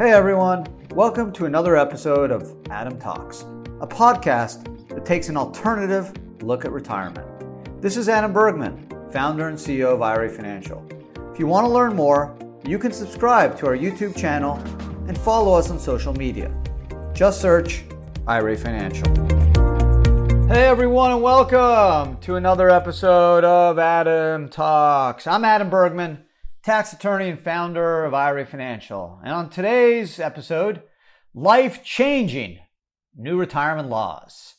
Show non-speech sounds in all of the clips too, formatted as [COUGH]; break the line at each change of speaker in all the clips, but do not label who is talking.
Hey everyone, welcome to another episode of Adam Talks, a podcast that takes an alternative look at retirement. This is Adam Bergman, founder and CEO of IRA Financial. If you want to learn more, you can subscribe to our YouTube channel and follow us on social media. Just search IRA Financial. Hey everyone, and welcome to another episode of Adam Talks. I'm Adam Bergman tax attorney and founder of IRA Financial. And on today's episode, life changing new retirement laws.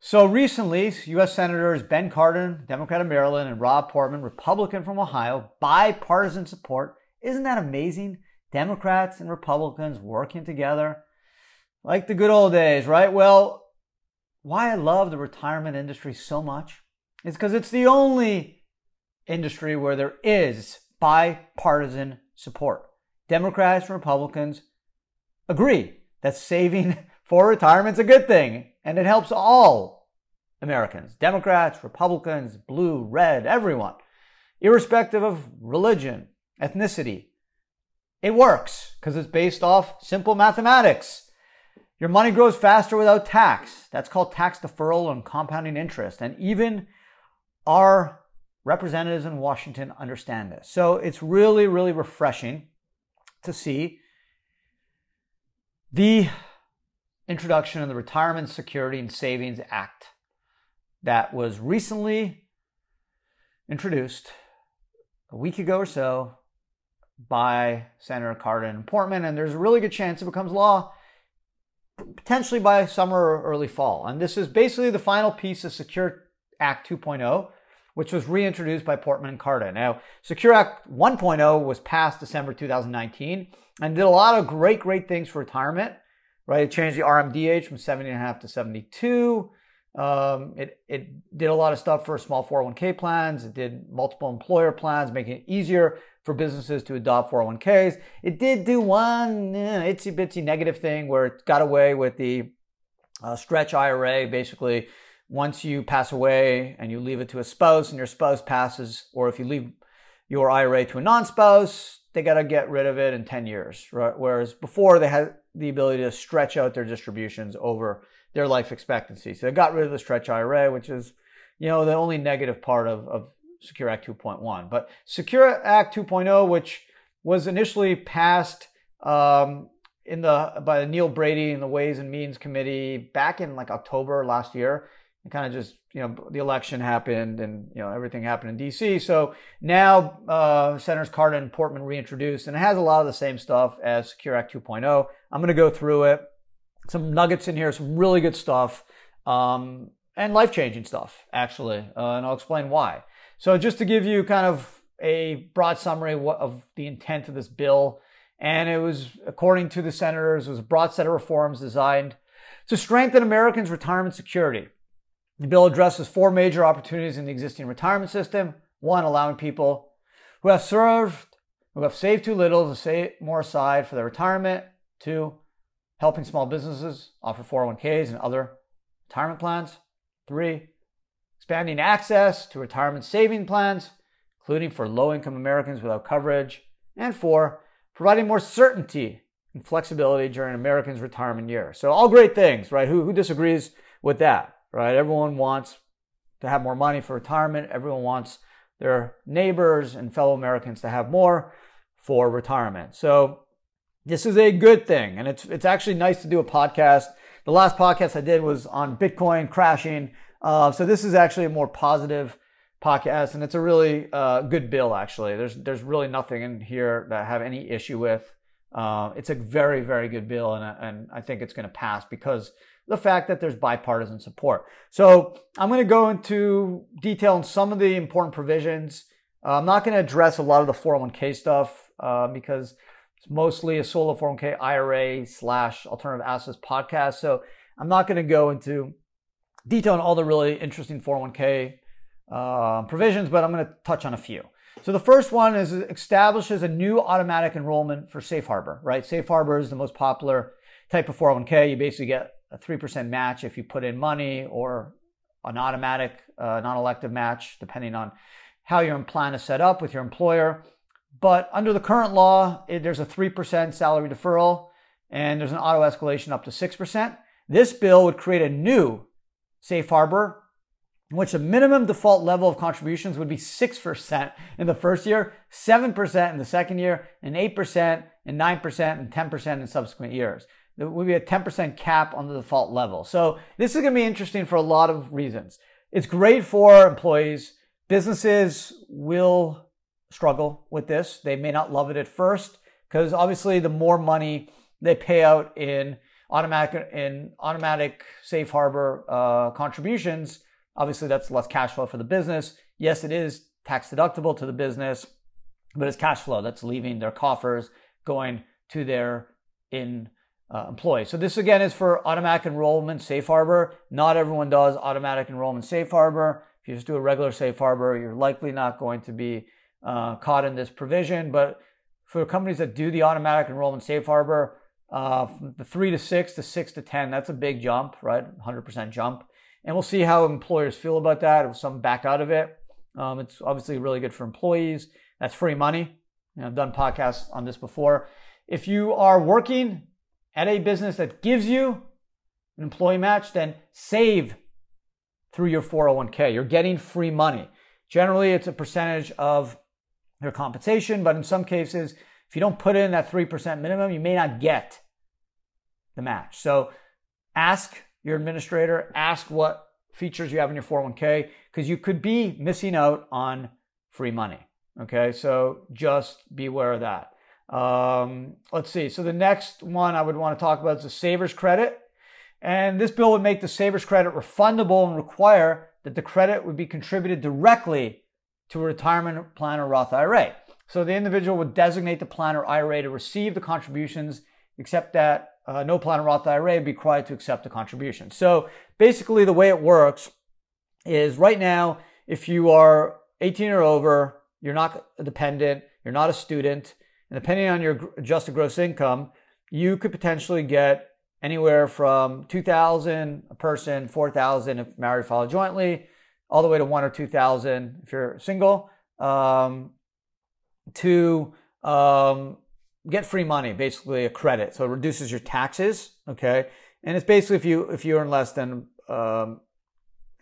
So recently, U.S. Senators Ben Cardin, Democrat of Maryland, and Rob Portman, Republican from Ohio, bipartisan support. Isn't that amazing? Democrats and Republicans working together like the good old days, right? Well, why I love the retirement industry so much is because it's the only industry where there is bipartisan support. Democrats and Republicans agree that saving [LAUGHS] for retirement is a good thing and it helps all Americans Democrats, Republicans, blue, red, everyone, irrespective of religion, ethnicity. It works because it's based off simple mathematics. Your money grows faster without tax. That's called tax deferral and compounding interest. And even our representatives in Washington understand this. So it's really, really refreshing to see the introduction of the Retirement Security and Savings Act that was recently introduced a week ago or so by Senator Cardin and Portman, and there's a really good chance it becomes law potentially by summer or early fall. And this is basically the final piece of Secure Act 2.0 which was reintroduced by Portman and Cardin. Now, Secure Act 1.0 was passed December 2019 and did a lot of great, great things for retirement. Right, it changed the RMD age from 70 and a half to 72. Um, it, it did a lot of stuff for small 401k plans. It did multiple employer plans, making it easier for businesses to adopt 401ks. It did do one eh, itsy bitsy negative thing where it got away with the uh, stretch IRA, basically once you pass away and you leave it to a spouse and your spouse passes, or if you leave your IRA to a non spouse, they got to get rid of it in 10 years. Right? Whereas before they had the ability to stretch out their distributions over their life expectancy. So they got rid of the stretch IRA, which is, you know, the only negative part of, of Secure Act 2.1. But Secure Act 2.0, which was initially passed um, in the by Neal Brady in the Ways and Means Committee back in like October last year, kind of just you know the election happened and you know everything happened in D.C. So now uh, Senators Cardin and Portman reintroduced, and it has a lot of the same stuff as Secure Act 2.0. I'm going to go through it. Some nuggets in here, some really good stuff, um, and life changing stuff actually, uh, and I'll explain why. So just to give you kind of a broad summary of the intent of this bill, and it was according to the senators, it was a broad set of reforms designed to strengthen Americans' retirement security the bill addresses four major opportunities in the existing retirement system. One, allowing people who have served, who have saved too little to save more aside for their retirement. Two, helping small businesses offer 401ks and other retirement plans. Three, expanding access to retirement saving plans, including for low income Americans without coverage. And four, providing more certainty and flexibility during Americans' retirement year. So, all great things, right? Who, who disagrees with that? Right? Everyone wants to have more money for retirement. Everyone wants their neighbors and fellow Americans to have more for retirement. So this is a good thing. And it's, it's actually nice to do a podcast. The last podcast I did was on Bitcoin crashing. Uh, so this is actually a more positive podcast and it's a really uh, good bill actually. There's, there's really nothing in here that I have any issue with. Uh, it's a very, very good bill and, and I think it's going to pass because the fact that there's bipartisan support. So I'm going to go into detail on some of the important provisions. Uh, I'm not going to address a lot of the 401k stuff uh, because it's mostly a solo 401k IRA slash alternative assets podcast. So I'm not going to go into detail on all the really interesting 401k uh, provisions, but I'm going to touch on a few. So the first one is establishes a new automatic enrollment for Safe Harbor, right? Safe Harbor is the most popular type of 401k. You basically get a 3% match if you put in money or an automatic uh, non-elective match depending on how your plan is set up with your employer But under the current law, it, there's a 3% salary deferral and there's an auto escalation up to 6%. This bill would create a new safe harbor in which the minimum default level of contributions would be 6% in the first year, 7% in the second year, and 8% and 9% and 10% in subsequent years. There would be a 10% cap on the default level. So this is going to be interesting for a lot of reasons. It's great for employees. Businesses will struggle with this. They may not love it at first because obviously the more money they pay out in automatic in automatic safe harbor uh, contributions, obviously that's less cash flow for the business. Yes, it is tax deductible to the business, but it's cash flow that's leaving their coffers going to their in uh, employees. So this again is for automatic enrollment safe harbor. Not everyone does automatic enrollment safe harbor. If you just do a regular safe harbor, you're likely not going to be uh, caught in this provision. But for companies that do the automatic enrollment safe harbor, uh, the three to six to six to 10, that's a big jump, right? 100% jump. And we'll see how employers feel about that. If some back out of it, um, it's obviously really good for employees. That's free money. You know, I've done podcasts on this before. If you are working at a business that gives you an employee match, then save through your 401k. You're getting free money. Generally, it's a percentage of your compensation, but in some cases, if you don't put in that 3% minimum, you may not get the match. So ask your administrator, ask what features you have in your 401k, because you could be missing out on free money. Okay, so just be aware of that. Um, let's see. So the next one I would want to talk about is the Savers Credit. And this bill would make the Savers Credit refundable and require that the credit would be contributed directly to a retirement plan or Roth IRA. So the individual would designate the plan or IRA to receive the contributions, except that uh, no plan or Roth IRA would be required to accept the contribution. So basically, the way it works is right now, if you are 18 or over, you're not a dependent, you're not a student, and depending on your adjusted gross income, you could potentially get anywhere from 2000 a person, 4000 if married follow jointly, all the way to 1 or 2000 if you're single, um, to um, get free money, basically a credit. So it reduces your taxes, okay? And it's basically if you if you earn less than um,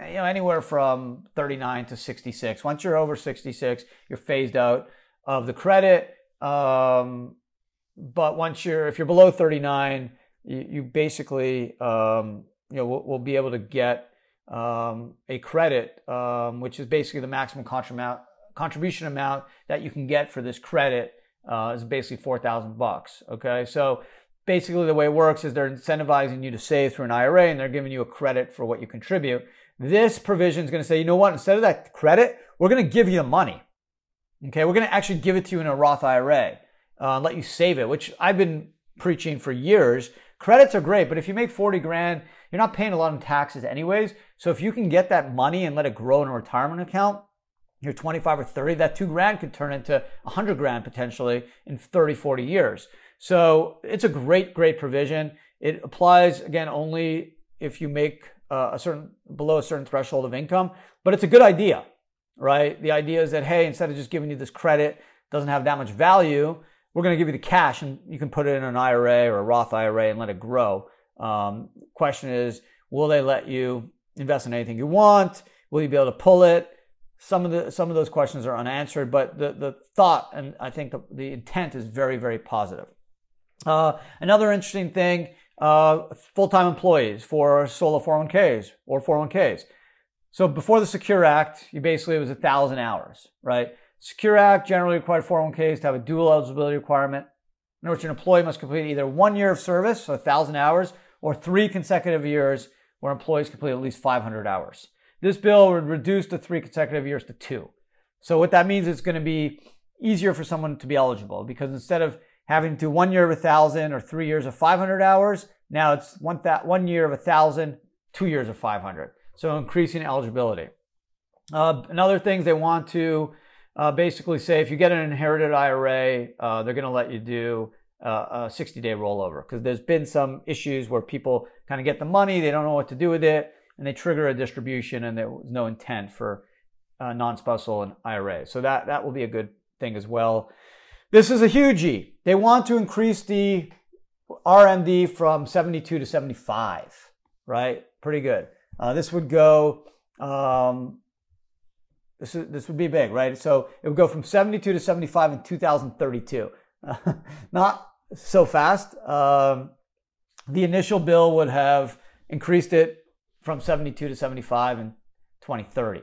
you know anywhere from 39 to 66. Once you're over 66, you're phased out of the credit um, but once you're, if you're below 39, you, you basically, um, you know, will, will, be able to get um, a credit, um, which is basically the maximum contribution amount that you can get for this credit uh, is basically 4,000 bucks. Okay. So basically the way it works is they're incentivizing you to save through an IRA and they're giving you a credit for what you contribute. This provision is going to say, you know what? Instead of that credit, we're going to give you the money. Okay, we're going to actually give it to you in a Roth IRA uh, let you save it, which I've been preaching for years. Credits are great, but if you make 40 grand, you're not paying a lot in taxes anyways. So if you can get that money and let it grow in a retirement account, you're 25 or 30, that two grand could turn into 100 grand potentially in 30, 40 years. So it's a great, great provision. It applies again only if you make uh, a certain below a certain threshold of income, but it's a good idea right? The idea is that, hey, instead of just giving you this credit, doesn't have that much value, we're going to give you the cash and you can put it in an IRA or a Roth IRA and let it grow. Um, question is, will they let you invest in anything you want? Will you be able to pull it? Some of the some of those questions are unanswered, but the the thought and I think the, the intent is very very positive. Uh, another interesting thing: uh, full time employees for solo 401ks or 401ks. So before the Secure Act, you basically it was a thousand hours, right? Secure Act generally required 401ks to have a dual eligibility requirement, in which an employee must complete either one year of service, so a thousand hours, or three consecutive years where employees complete at least 500 hours. This bill would reduce the three consecutive years to two. So what that means is it's going to be easier for someone to be eligible because instead of having to do one year of a thousand or three years of 500 hours, now it's one, th- one year of a thousand, two years of 500 so increasing eligibility. Uh, another thing they want to uh, basically say if you get an inherited IRA, uh, they're going to let you do uh, a 60 day rollover because there's been some issues where people kind of get the money, they don't know what to do with it, and they trigger a distribution, and there was no intent for non spousal and IRA. So that, that will be a good thing as well. this is a huge E. They want to increase the RMD from 72 to 75, right? Pretty good. Uh, this would go, um, this, this would be big, right? So it would go from 72 to 75 in 2032. Uh, [LAUGHS] not so fast. Um, the initial bill would have increased it from 72 to 75 in 2030.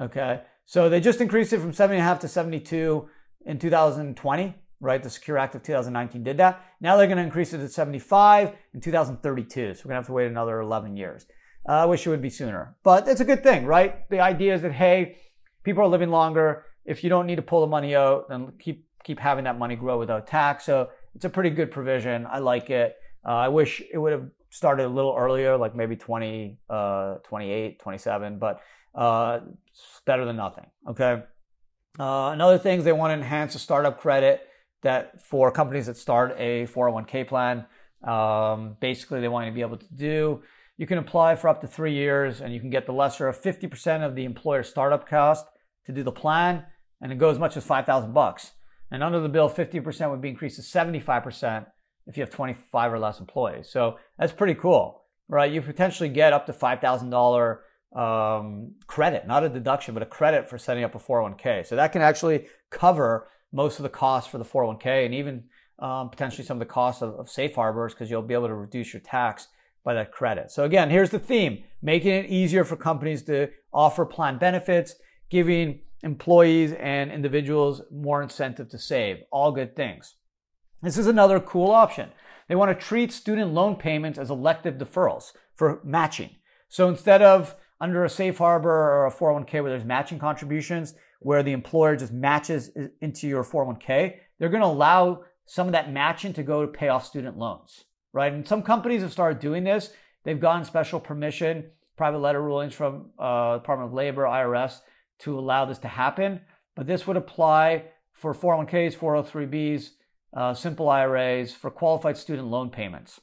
Okay. So they just increased it from 70.5 to 72 in 2020, right? The Secure Act of 2019 did that. Now they're going to increase it to 75 in 2032. So we're going to have to wait another 11 years. Uh, I wish it would be sooner, but it's a good thing, right? The idea is that, hey, people are living longer. If you don't need to pull the money out, then keep, keep having that money grow without tax. So it's a pretty good provision. I like it. Uh, I wish it would have started a little earlier, like maybe 20, uh, 28, 27, but uh, it's better than nothing. Okay. Uh, another thing is they want to enhance the startup credit that for companies that start a 401k plan. Um, basically, they want you to be able to do. You can apply for up to three years, and you can get the lesser of 50% of the employer startup cost to do the plan, and it goes as much as 5,000 bucks. And under the bill, 50% would be increased to 75% if you have 25 or less employees. So that's pretty cool, right? You potentially get up to $5,000 um, credit, not a deduction, but a credit for setting up a 401k. So that can actually cover most of the costs for the 401k and even um, potentially some of the costs of, of safe harbors because you'll be able to reduce your tax by that credit. So again, here's the theme, making it easier for companies to offer plan benefits, giving employees and individuals more incentive to save. All good things. This is another cool option. They want to treat student loan payments as elective deferrals for matching. So instead of under a safe harbor or a 401k where there's matching contributions, where the employer just matches into your 401k, they're going to allow some of that matching to go to pay off student loans, right? And some companies have started doing this. They've gotten special permission, private letter rulings from uh, Department of Labor, IRS, to allow this to happen. But this would apply for 401ks, 403bs, uh, simple IRAs, for qualified student loan payments.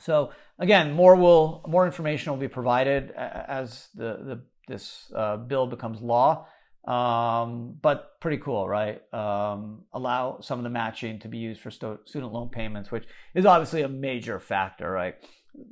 So again, more will more information will be provided as the, the this uh, bill becomes law. Um, but pretty cool, right? Um, allow some of the matching to be used for student loan payments, which is obviously a major factor, right?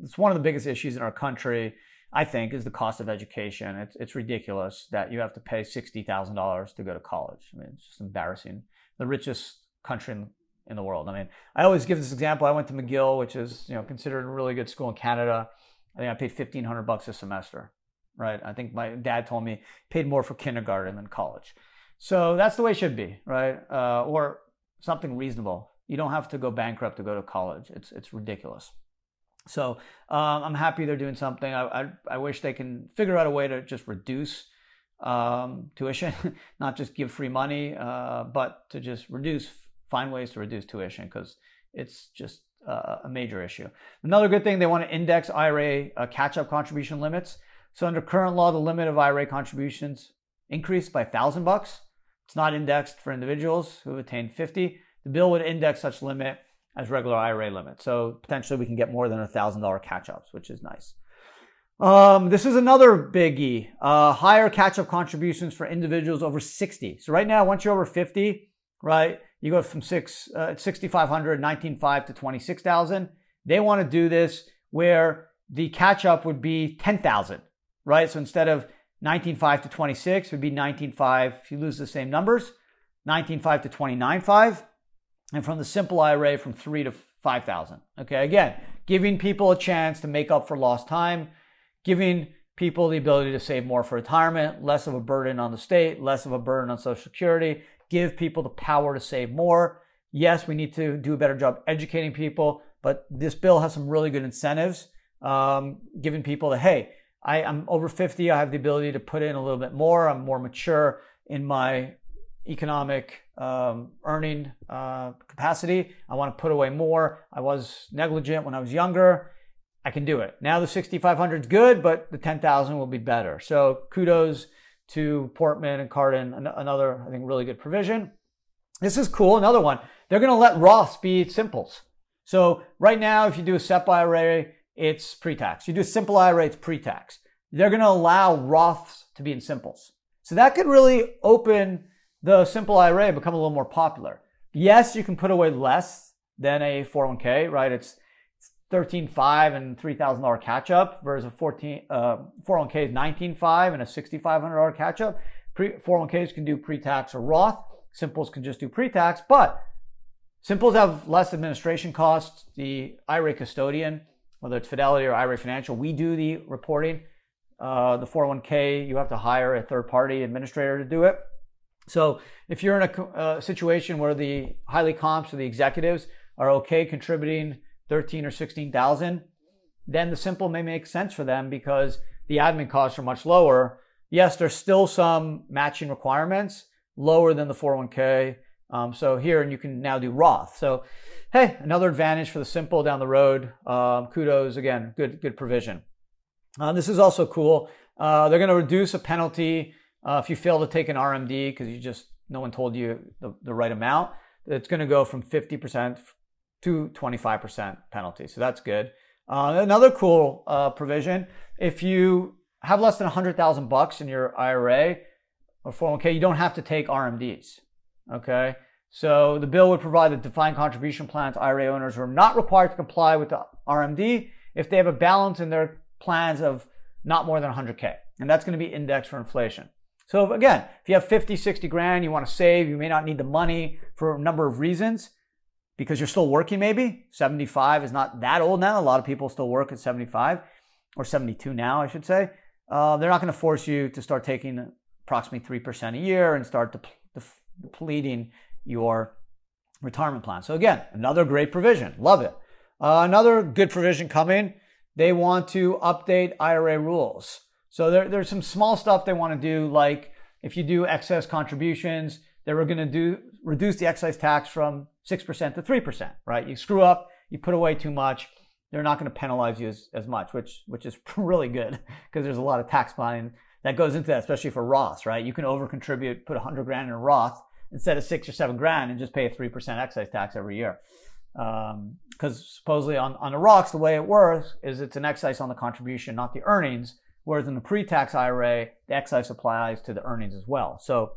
It's one of the biggest issues in our country, I think, is the cost of education. It's, it's ridiculous that you have to pay $60,000 to go to college. I mean, it's just embarrassing. The richest country in, in the world. I mean, I always give this example. I went to McGill, which is, you know, considered a really good school in Canada. I think I paid 1500 bucks a semester right? I think my dad told me paid more for kindergarten than college. So that's the way it should be, right? Uh, or something reasonable. You don't have to go bankrupt to go to college. It's it's ridiculous. So um, I'm happy they're doing something. I, I, I wish they can figure out a way to just reduce um, tuition, [LAUGHS] not just give free money, uh, but to just reduce, find ways to reduce tuition because it's just uh, a major issue. Another good thing they want to index IRA uh, catch-up contribution limits. So under current law, the limit of IRA contributions increased by thousand bucks. It's not indexed for individuals who have attained 50. The bill would index such limit as regular IRA limit. So potentially we can get more than a thousand dollar catch ups, which is nice. Um, this is another biggie. Uh, higher catch up contributions for individuals over 60. So right now, once you're over 50, right, you go from six, uh, 6,500, 19.5 to 26,000. They want to do this where the catch up would be 10,000 right? So instead of 19.5 to 26 it would be 19.5 if you lose the same numbers, 19.5 to 29.5, and from the simple IRA from 3 to 5,000. Okay, again, giving people a chance to make up for lost time, giving people the ability to save more for retirement, less of a burden on the state, less of a burden on Social Security, give people the power to save more. Yes, we need to do a better job educating people, but this bill has some really good incentives, um, giving people that, hey, I, am over 50. I have the ability to put in a little bit more. I'm more mature in my economic um, earning uh, capacity. I want to put away more. I was negligent when I was younger. I can do it. Now the 6,500 is good, but the 10,000 will be better. So kudos to Portman and Cardin, another, I think, really good provision. This is cool. Another one. They're going to let Roths be simples. So right now, if you do a SEP IRA, it's pre-tax. You do simple IRA, it's pre-tax. They're going to allow Roths to be in simples. So that could really open the simple IRA become a little more popular. Yes, you can put away less than a 401k, right? It's thirteen five and three thousand dollar catch up versus a 14 uh, 401k is nineteen five and a sixty five hundred dollar catch up. Pre 401ks can do pre tax or Roth. Simples can just do pre tax, but Simples have less administration costs. The IRA custodian, whether it's Fidelity or IRA Financial, we do the reporting. Uh, the 401k, you have to hire a third party administrator to do it. So if you're in a, a situation where the highly comps or the executives are okay contributing 13 or 16,000, then the simple may make sense for them because the admin costs are much lower. Yes, there's still some matching requirements lower than the 401k. Um, so here, and you can now do Roth. So, hey, another advantage for the simple down the road. Um, kudos again, good good provision. Uh, this is also cool. Uh, they're going to reduce a penalty uh, if you fail to take an RMD because you just no one told you the, the right amount. It's going to go from 50% to 25% penalty. So that's good. Uh, another cool uh, provision: if you have less than 100,000 bucks in your IRA or 401k, you don't have to take RMDs. Okay, so the bill would provide that defined contribution plans IRA owners are not required to comply with the RMD if they have a balance in their plans of not more than 100k, and that's going to be indexed for inflation. So again, if you have 50, 60 grand, you want to save, you may not need the money for a number of reasons because you're still working maybe. 75 is not that old now. A lot of people still work at 75 or 72 now, I should say. Uh, they're not going to force you to start taking approximately 3% a year and start depleting your retirement plan. So again, another great provision. Love it. Uh, another good provision coming. They want to update IRA rules. So there, there's some small stuff they want to do, like if you do excess contributions, they were going to do reduce the excise tax from 6% to 3%, right? You screw up, you put away too much, they're not going to penalize you as, as much, which, which is [LAUGHS] really good because there's a lot of tax planning that goes into that, especially for Roth, right? You can over contribute, put 100 grand in a Roth instead of six or seven grand and just pay a 3% excise tax every year. Because um, supposedly on, on the rocks, the way it works is it's an excise on the contribution, not the earnings. Whereas in the pre tax IRA, the excise applies to the earnings as well. So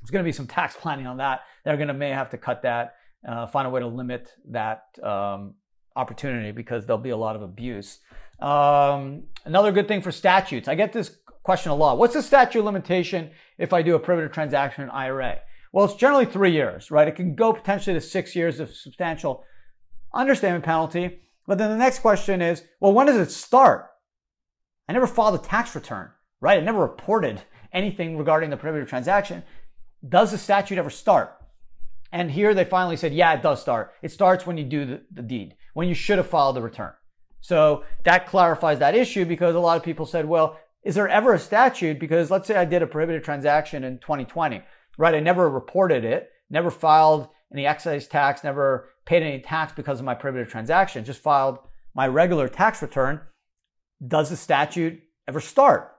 there's going to be some tax [LAUGHS] planning on that. They're going to may have to cut that, uh, find a way to limit that um, opportunity because there'll be a lot of abuse. Um, another good thing for statutes. I get this question a lot. What's the statute limitation if I do a prohibited transaction in IRA? Well, it's generally three years, right? It can go potentially to six years of substantial understatement penalty. But then the next question is, well, when does it start? I never filed a tax return, right? I never reported anything regarding the prohibited transaction does the statute ever start? And here they finally said, yeah, it does start. It starts when you do the, the deed, when you should have filed the return. So that clarifies that issue because a lot of people said, well, is there ever a statute? Because let's say I did a prohibited transaction in 2020, right? I never reported it, never filed any excise tax, never paid any tax because of my prohibited transaction, just filed my regular tax return. Does the statute ever start?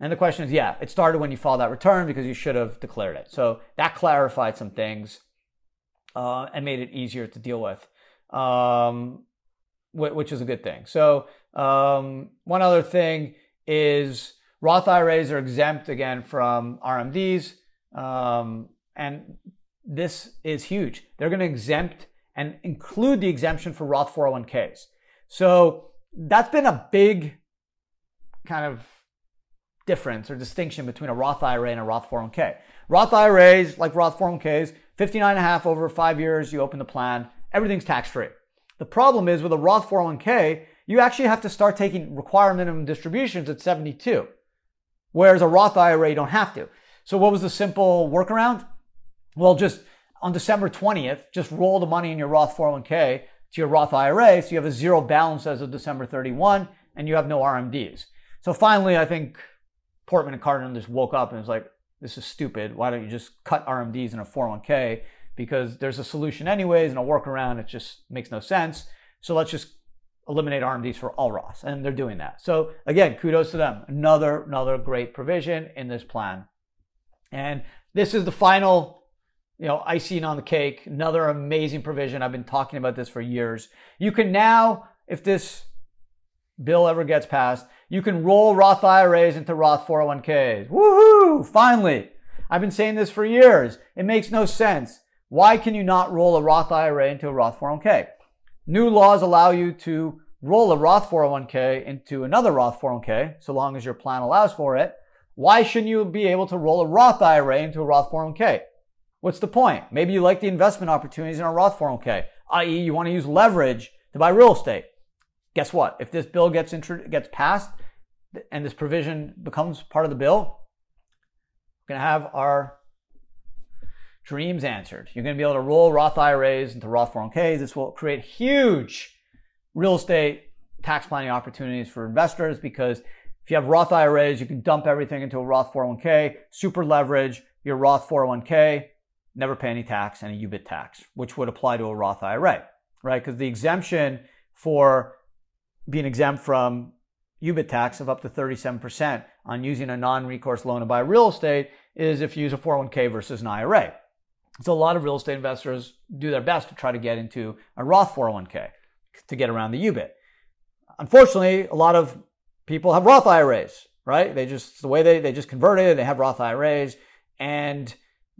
And the question is, yeah, it started when you filed that return because you should have declared it. So that clarified some things uh, and made it easier to deal with, um, which is a good thing. So um, one other thing is Roth IRAs are exempt again from RMDs, um, and this is huge. They're going to exempt and include the exemption for Roth 401ks. So that's been a big kind of difference or distinction between a Roth IRA and a Roth 401k. Roth IRAs, like Roth 401ks, 59 and a half over five years, you open the plan, everything's tax free. The problem is with a Roth 401k, you actually have to start taking required minimum distributions at 72. Whereas a Roth IRA, you don't have to. So what was the simple workaround? Well, just on December 20th, just roll the money in your Roth 401k to your Roth IRA so you have a zero balance as of December 31 and you have no RMDs. So finally, I think Portman and Cardin just woke up and was like, this is stupid. Why don't you just cut RMDs in a 401k? Because there's a solution anyways and a workaround. It just makes no sense. So let's just eliminate RMDs for all Roths. And they're doing that. So again, kudos to them. Another, another great provision in this plan. And this is the final, you know, icing on the cake. Another amazing provision. I've been talking about this for years. You can now, if this bill ever gets passed, you can roll Roth IRAs into Roth 401ks. Woohoo! Finally! I've been saying this for years. It makes no sense. Why can you not roll a Roth IRA into a Roth 401k? New laws allow you to roll a Roth 401k into another Roth 401k, so long as your plan allows for it. Why shouldn't you be able to roll a Roth IRA into a Roth 401k? What's the point? Maybe you like the investment opportunities in a Roth 401k, i.e., you want to use leverage to buy real estate. Guess what? If this bill gets intro- gets passed and this provision becomes part of the bill, we're going to have our dreams answered. You're going to be able to roll Roth IRAs into Roth 401ks. This will create huge real estate tax planning opportunities for investors because if you have Roth IRAs, you can dump everything into a Roth 401k, super leverage your Roth 401k, never pay any tax and a UBIT tax, which would apply to a Roth IRA, right? Because the exemption for being exempt from UBIT tax of up to 37% on using a non-recourse loan to buy real estate is if you use a 401k versus an IRA. So a lot of real estate investors do their best to try to get into a Roth 401k to get around the UBIT. Unfortunately, a lot of people have Roth IRAs, right? They just, the way they, they just converted, they have Roth IRAs and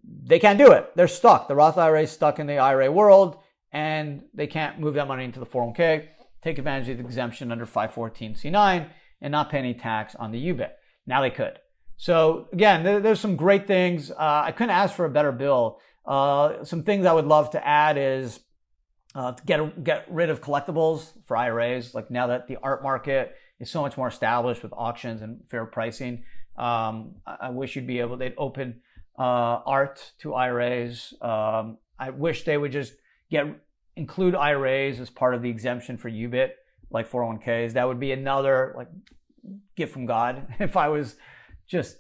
they can't do it. They're stuck. The Roth IRA is stuck in the IRA world and they can't move that money into the 401k, take advantage of the exemption under 514c9 and not pay any tax on the UBIT. Now they could. So again, there's some great things. Uh, I couldn't ask for a better bill. Uh, some things I would love to add is uh, to get get rid of collectibles for IRAs. Like now that the art market is so much more established with auctions and fair pricing, um, I, I, wish you'd be able. They'd open uh, art to IRAs. Um, I wish they would just get include IRAs as part of the exemption for UBIT, like 401ks. That would be another like gift from God. [LAUGHS] If I was just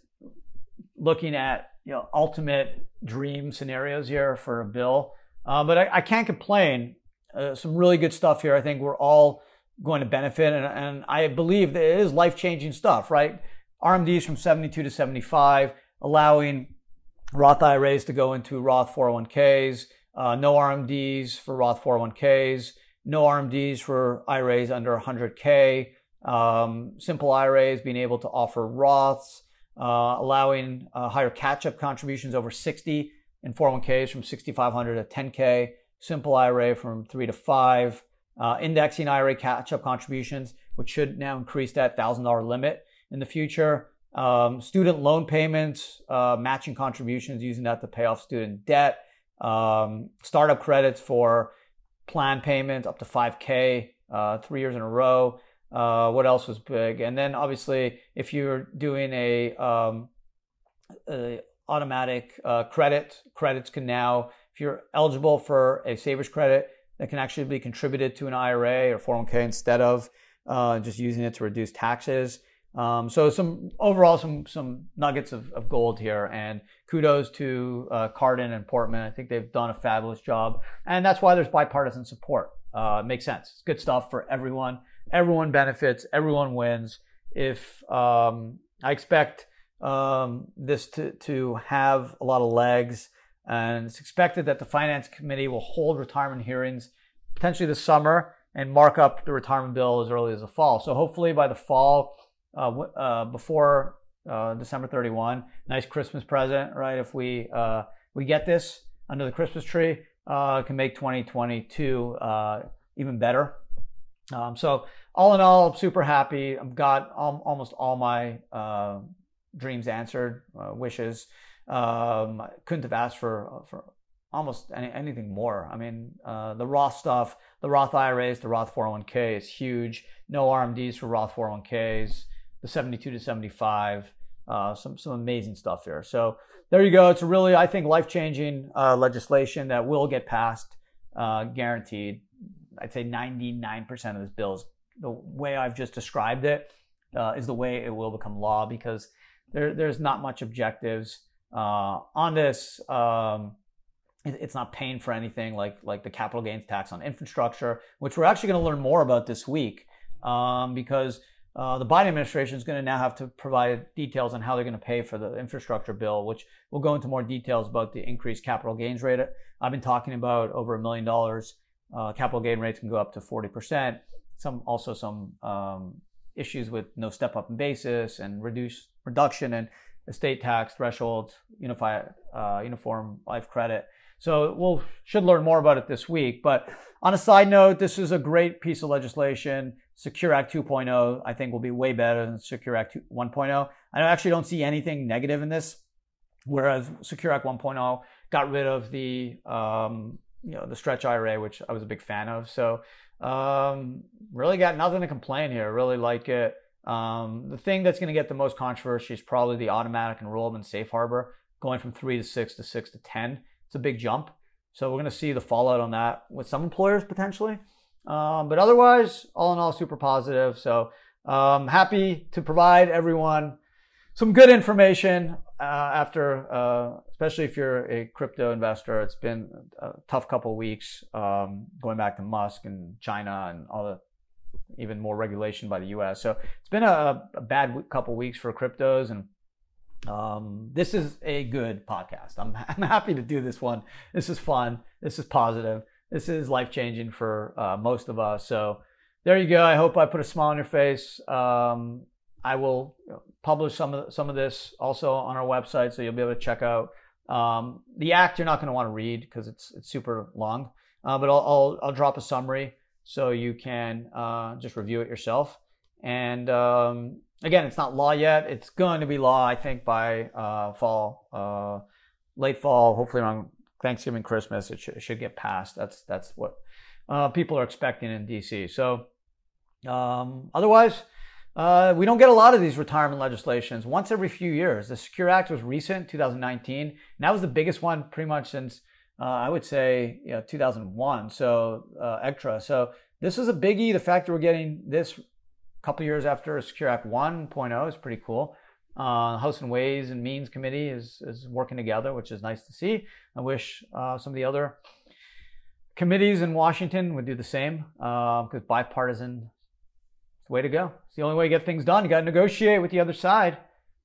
looking at you know ultimate dream scenarios here for a bill, uh, but I, I, can't complain uh, some really good stuff here. I think we're all going to benefit, and, and I believe that it is life changing stuff, right? RMDs from 72 to 75, allowing Roth IRAs to go into Roth 401ks, uh, no RMDs for Roth 401ks, no RMDs for IRAs under 100K, um, simple IRAs being able to offer Roths, uh, allowing uh, higher catch up contributions over 60 in 401ks from 6,500 to 10K simple IRA from three to five, uh, indexing IRA catch up contributions, which should now increase that $1,000 limit in the future. Um, student loan payments, uh, matching contributions, using that to pay off student debt. Um, startup credits for plan payments up to 5K, uh, three years in a row. Uh, what else was big? And then obviously, if you're doing a, um, a automatic uh, credit, credits can now if you're eligible for a savers credit that can actually be contributed to an IRA or 401k instead of uh, just using it to reduce taxes. Um, so some overall some some nuggets of, of gold here, and kudos to uh, Cardin and Portman. I think they've done a fabulous job, and that's why there's bipartisan support. Uh, makes sense. It's good stuff for everyone. Everyone benefits. Everyone wins. If um, I expect um, this to to have a lot of legs and it's expected that the Finance Committee will hold retirement hearings potentially this summer and mark up the retirement bill as early as the fall. So hopefully by the fall, uh, uh, before uh, December 31, nice Christmas present, right? If we uh, we get this under the Christmas tree, uh, can make 2022 uh, even better. Um, so all in all, I'm super happy. I've got al- almost all my dreams answered, wishes. Um, couldn't have asked for for almost any, anything more. I mean, uh, the Roth stuff, the Roth IRAs, the Roth 401k is huge. No RMDs for Roth 401ks. The 72 to 75, uh, some some amazing stuff there. So there you go. It's really, I think, life changing uh, legislation that will get passed, uh, guaranteed. I'd say 99% of this bill is the way I've just described it uh, is the way it will become law because there, there's not much objectives uh, on this, um, it's not paying for anything like like the capital gains tax on infrastructure, which we're actually going to learn more about this week um, because uh, the Biden administration is going to now have to provide details on how they're going to pay for the infrastructure bill, which we'll go into more details about the increased capital gains rate. I've been talking about over a million dollars. Uh, capital gain rates can go up to 40%. Some also some um, issues with no step up in basis and reduce reduction and estate tax thresholds, unify, uh, uniform life credit. So we'll should learn more about it this week. But on a side note, this is a great piece of legislation. Secure Act 2.0, I think, will be way better than Secure Act 1.0. I actually don't see anything negative in this, whereas Secure Act 1.0 got rid of the um, you know the stretch IRA, which I was a big fan of. So um, really got nothing to complain here. Really like it. Um, the thing that's going to get the most controversy is probably the automatic enrollment safe harbor going from three to six to six to 10. It's a big jump. So we're going to see the fallout on that with some employers potentially. Um, but otherwise, all in all, super positive. So um, happy to provide everyone some good information uh, after, uh, especially if you're a crypto investor. It's been a tough couple weeks um, going back to Musk and China and all the even more regulation by the U.S. So it's been a, a bad couple weeks for cryptos, and um, this is a good podcast. I'm, [LAUGHS] I'm happy to do this one. This is fun. This is positive. This is life changing for uh, most of us. So there you go. I hope I put a smile on your face. Um, I will publish some of some of this also on our website, so you'll be able to check out um, the act. You're not going to want to read because it's it's super long, uh, but I'll, I'll, I'll drop a summary so you can uh, just review it yourself. And um, again, it's not law yet. It's going to be law, I think, by uh, fall, uh, late fall, hopefully around Thanksgiving, Christmas. It, sh- it should get passed. That's that's what uh, people are expecting in DC. So um, otherwise, uh, we don't get a lot of these retirement legislations. Once every few years. The Secure Act was recent, 2019, and that was the biggest one pretty much since uh, I would say you know 2001. So uh, EGTRRA. So this is a biggie. The fact that we're getting this a couple years after Secure Act 1.0 is pretty cool. Uh, House and Ways and Means Committee is, is working together, which is nice to see. I wish uh, some of the other committees in Washington would do the same because uh, bipartisan is the way to go. It's the only way to get things done. You got to negotiate with the other side.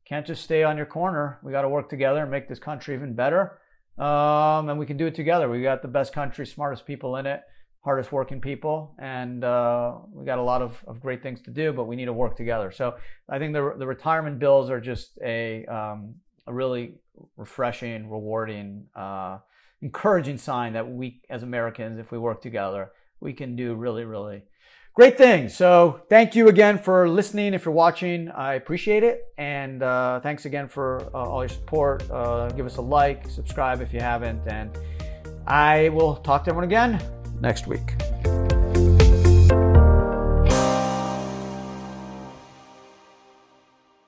Can't just stay on your corner. We got to work together and make this country even better. Um, and we can do it together. We got the best country, smartest people in it hardest working people, and uh, we got a lot of, of great things to do, but we need to work together. So I think the, the retirement bills are just a, um, a really refreshing, rewarding, uh, encouraging sign that we as Americans, if we work together, we can do really, really great thing. So thank you again for listening. If you're watching, I appreciate it. And uh, thanks again for uh, all your support. Uh, give us a like, subscribe if you haven't, and I will talk to everyone again next week.